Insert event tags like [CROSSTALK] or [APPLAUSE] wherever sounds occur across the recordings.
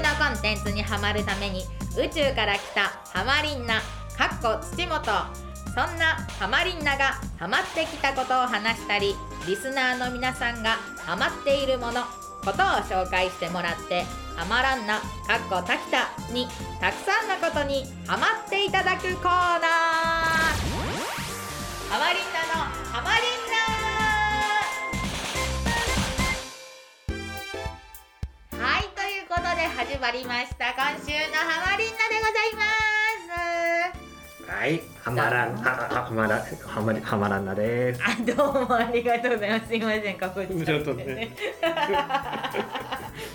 のコンテンツにはまるために宇宙から来たハマリンナかっこ土本そんなハマリンナがハマってきたことを話したりリスナーの皆さんがハマっているものことを紹介してもらってハマらんなかっこ滝田にたくさんのことにハマっていただくコーナー。ハマリンナのハマリンナで始まりました。今週のハマリンナでございます。はい、はまらん、は、は、はまら、はまり、はまらんなです。あどうもありがとうございますすいません。かぶっちゃってちょっとね。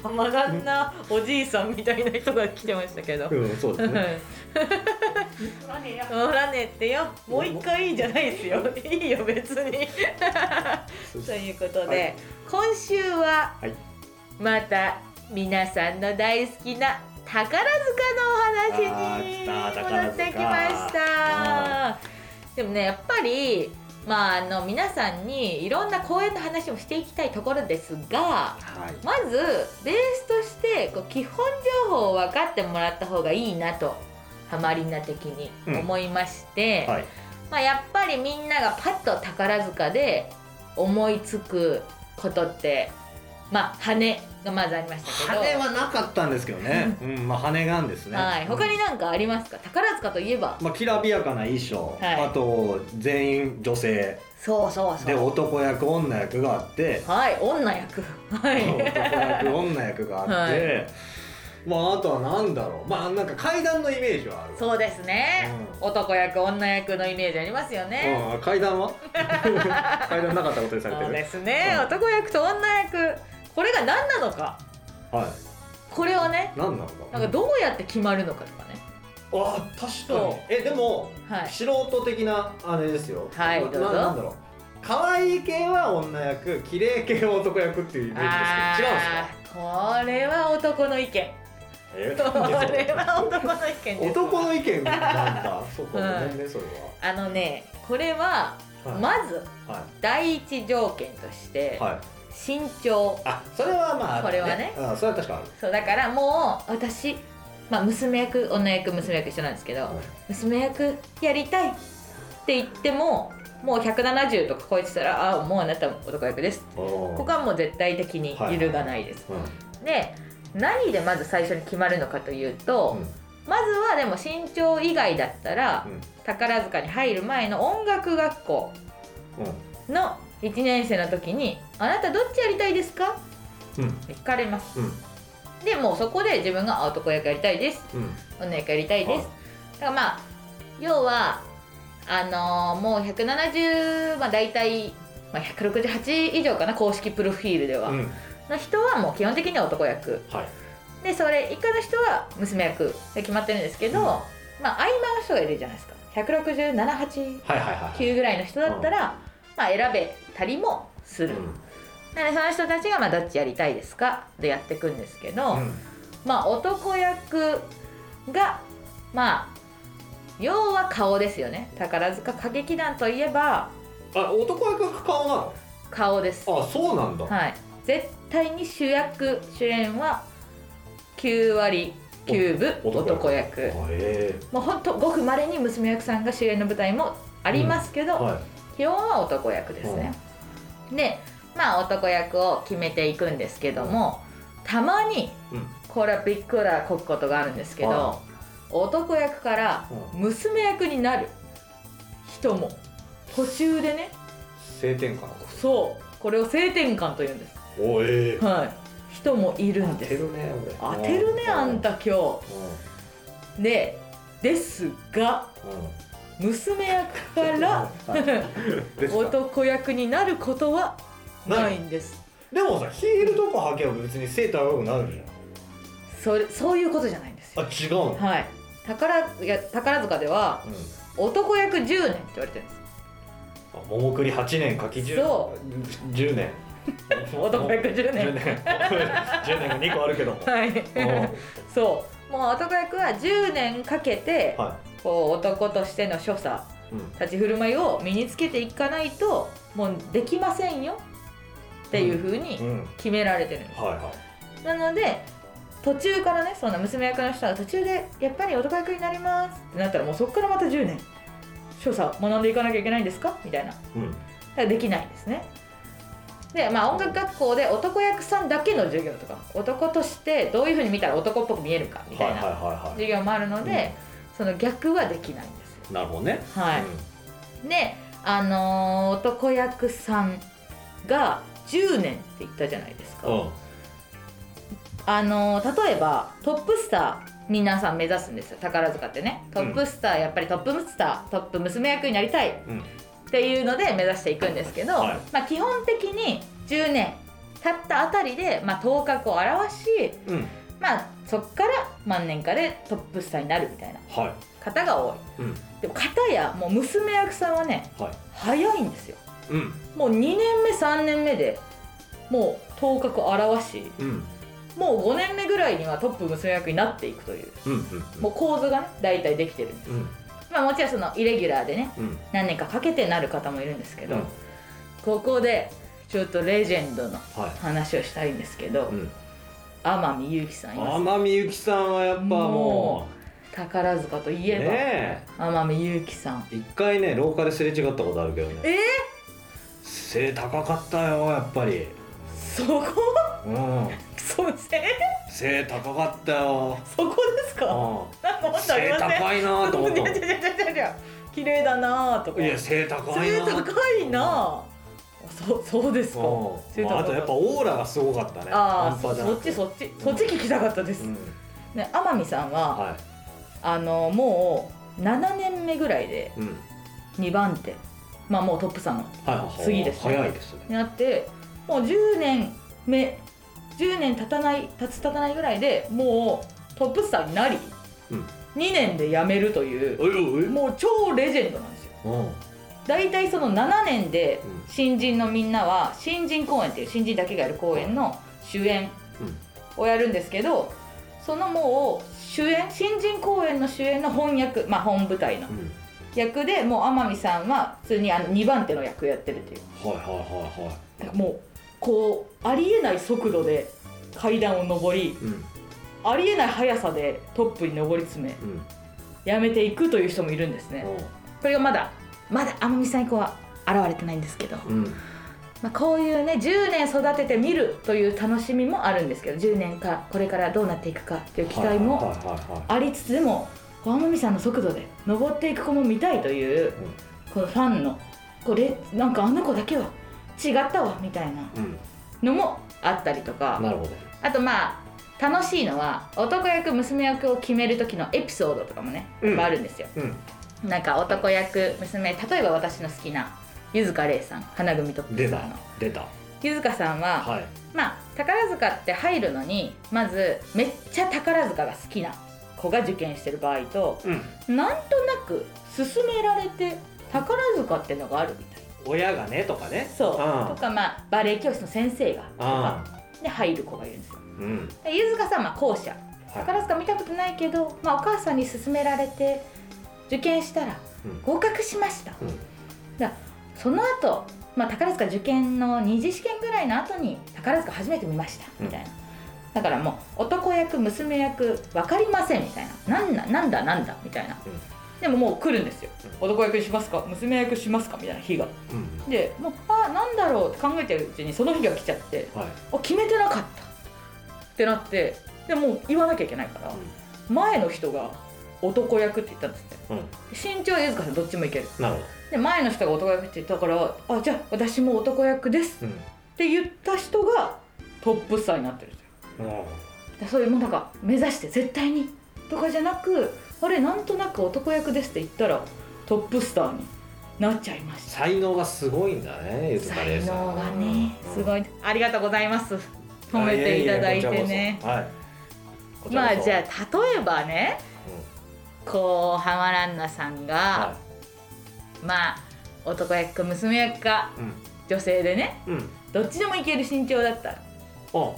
ハマらんなおじいさんみたいな人が来てましたけど。うん、そうですね。[LAUGHS] ほらねってよ。もう一回いいじゃないですよ。いいよ別に。ということで、はい。今週ははい、また皆さんの大好きな宝塚のお話に戻ってきましたでもねやっぱりまああの皆さんにいろんな公演の話もしていきたいところですがはい。まずベースとしてこう基本情報を分かってもらった方がいいなとハマりな的に思いまして、はい。まあ、やっぱりみんながパッと宝塚で思いつくことってまあ羽がまずありましたけど。羽はなかったんですけどね。うん、まあ、羽がんですね。はい、他にうんなんかありますか？宝塚といえば。まあ、きらびやかな衣装、はい。あと、全員女性。そうそうそう。で、男役、女役があって。はい。女役。はい。男役、女役があって。はまあ、あとはなんだろう。まあ、なんか階段のイメージはある。そうですね、男役女役のイメージありますよね、うん、階段は？[LAUGHS] 階段なかったことにされてる。そうですね、うん。男役と女役これが何なのか。はい。これをね何なのなんかどうやって決まるのかとかね。あ確かそう。にえでも、はい。素人的なあれですよ。なはいどうぞ。ななんだろう。可愛い系は女役綺麗系は男役っていうイメージですけど違うんあーこれは男の意見。ですかこえれは男の意見です男の意見なんだ。[LAUGHS] そうかごはいめんねそれあのねこれはははい。まずは第一条件としていはい身長あそれはまあこれはね。あそれは確かある。そうだからもう私まあ娘役女役娘役一緒なんですけど娘役やりたいって言ってももう170とか超えてたらあもうあなたも男役ですこここはもう絶対的に揺るがないです、うん。で何でまず最初に決まるのかというと、まずはでも身長以外だったら、うん。宝塚に入る前の音楽学校うん。の1年生の時に「あなたどっちやりたいですか?うん」聞かれます。うん。でもうそこで自分があ男役やりたいですうん女役やりたいです、はい。だからまあ要はあのーもう170まあ大体、まあ、168以上かな公式プロフィールでは、うん。の人はもう基本的には男役。はい。でそれ以下の人は娘役で決まってるんですけど、うん。まあ合間の人がいるじゃないですか。1678はいはいはい9ぐらいの人だったら、まあ、選べたりもする、なのでその人たちがまあどっちやりたいですか？でやっていくんですけど、うん。うんまあ男役がまあ要は顔ですよね。宝塚歌劇団といえばあ男役が顔なの？顔です。あそうなんだ。はい。絶対に主役主演は9割9分お男役。もうほんとごくまれに娘役さんが主演の舞台もありますけど、えはい。基本は男役ですね、でまあ男役を決めていくんですけどもたまにうん。これはびっくらこくことがあるんですけど、は男役から娘役になる人も途中でね性転換そうこれを性転換というんです。おええ。はい。人もいるんです。当てるね俺。当てるねあんた今う日でですが娘役から男役になることはないんです。でもさヒールとか履けば別に背高くなるじそれそういうことじゃないんですよ。ゃんあ違うの？はい。宝いや宝塚ではうん。男役10年って言われてるんです。あ桃栗8年柿10そ10年。[LAUGHS] 男役10 10年年。10年が2個あるけども。はい。うん。そう。もう男役は10年かけてはこう男としての所作いうん。立ち振る舞いを身につけていかないともうできませんよっていうふうにうん。決められてるんです、はいはい。なので途中からねその娘役の人が途中でやっぱり男役になりますってなったらもうそこからまた10年所作学んでいかなきゃいけないんですか？みたいな。だかうんらできないんですね。でまあ音楽学校で男役さんだけの授業とか男としてどういうふうに見たら男っぽく見えるかみたいなはいはいはいは授業もあるので、その逆はできないんですなるほどね。はい、であのー男役さんが10年って言ったじゃないですか、うん。うんあのー例えばトップスター皆さん目指すんですよ。宝塚ってね。トップスター、やっぱりトップスタートップ娘役になりたいうん。っていうので目指していくんですけど、はい。まあ、基本的に10年経ったあたりで、まあ、頭角を現し、うん。まあ、そこから万年間でトップスターになるみたいなはい。方が多い。うん。でも片やもう娘役さんはねはい。早いんですよ。うん。もう2年目3年目でもう頭角を現しうん。もう5年目ぐらいにはトップ娘役になっていくという。うんうんもう構図がね大体できてるんです、うん。まあもちろんそのイレギュラーでねうん。何年かかけてなる方もいるんですけど、うん。ここでちょっとレジェンドのは話をしたいんですけどいうん天海祐希さんいます。天海祐希さんはやっぱも宝塚というえば、ね天海祐希さん。え一回ね廊下ですれ違ったことあるけどね。え背高かったよやっぱり。ー、そこ？うん。そうせ背高かったよ。そこですか？うん。なん背高いなと思った綺麗だなとか。いや背高い背な高いなそ [LAUGHS] そうですか。うん。あとやっぱオーラがすごかったね。ああそっちそっちそっち聞きたかったです、うん。ね天海さんは、はあのもう7年目ぐらいでいうん。2番手。まあもうトップさんはいはいはい。次ですね。早いですね。になってもう10年目10年経たない経つ経たないぐらいでもうトップスターになり、うん。2年で辞めるというもう超レジェンドなんですよ。うん大体その7年でうん。新人のみんなは新人公演っていう新人だけがやる公演の主演をやるんですけどそのもう主演新人公演の主演の本役まあ本舞台のうん。役でもう天海さんは普通にあの2番手の役をやってるっていう。はいはいはいはい。もうこうありえない速度で階段を上りうん。ありえない速さでトップに上り詰めうん。やめていくという人もいるんですね。これがまだまだ天海さん以降は現れてないんですけど、うん。まあ、こういうね10年育ててみるという楽しみもあるんですけど10年かこれからどうなっていくかっていう期待もありつつでも天海さんの速度で登っていく子も見たいという、このファンのこれなんかあの子だけは違ったわみたいなうん。のもあったりとか。なるほど。あとまあ楽しいのは男役娘役を決める時のエピソードとかもねうん。あるんですよ、うんなんか男役娘例えば私の好きな柚塚玲さん花組トップの。出た柚塚さんは、はい。まあ宝塚って入るのにまずめっちゃ宝塚が好きな子が受験してる場合とうん。なんとなく勧められて宝塚ってのがあるみたい。親がねとかね。そう。あとかまあバレエ教室の先生がとあ。かで入る子がいるんですよ。うん。で柚塚さんは後者はい。宝塚見たことないけど、まあ、お母さんに勧められて受験したらうん。合格しました、うん。だその後、まあ宝塚受験の二次試験ぐらいの後に宝塚初めて見ました。みたいな、だからもう男役娘役分かりませんみたいな。なんだなんだなんだみたいな、でももう来るんですよ、男役しますか？娘役しますか？みたいな。日が。うんでもうあなんだろうって考えてるうちにその日が来ちゃってはい。あ決めてなかった。ってなってでもう言わなきゃいけないから、前の人が男役って言ったんですってうん。うん身長は柚塚さんどっちもいける。なるほで前の人が男役って言ったからあじゃあ私も男役です。どうん。って言った人がトップスターになってるんですよ。そういうもうなんか目指して絶対にとかじゃなくあれなんとなく男役ですって言ったらトップスターになっちゃいました。才能がすごいんだねゆずかれいさん。才能がねすいごい。ありがとうございます。褒めていただいてね。はい。まあじゃあ例えばねこう浜ランナさんが、はまあ男役か娘役かいうん。女性でねうん。どっちでもいける身長だった。らあ。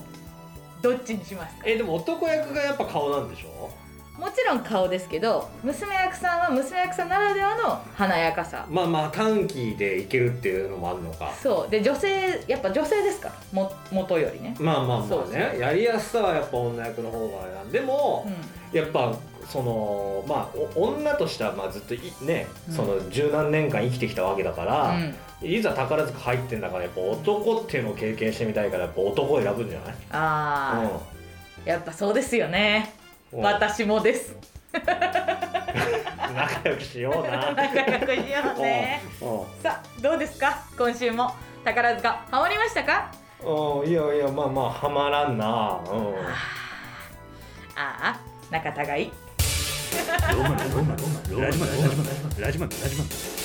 どっちにしますか？えでも男役がやっぱ顔なんでしょ？もちろん顔ですけど娘役さんは娘役さんならではの華やかさ。まあまあ短期でいけるっていうのもあるのか。そう。で女性やっぱ女性ですから。も元よりね。まあまあまあね。やりやすさはやっぱ女役の方がなんで。も、うやっぱそのまあお女としてはまあずっといね、うん。その十何年間生きてきたわけだから、ん、うん、いざ宝塚入ってんだからやっぱ男っていうのを経験してみたいからやっぱ男を選ぶんじゃない？ああ、やっぱそうですよね。うん。私もです。[LAUGHS] 仲良くしような。仲良くしようね。うん。うん。さあどうですか？今週も。宝塚ハマりましたか？うん。いやいやまあまあはまらんな。うん。ああ仲違い？ラジマンラジマンラジマンラジマン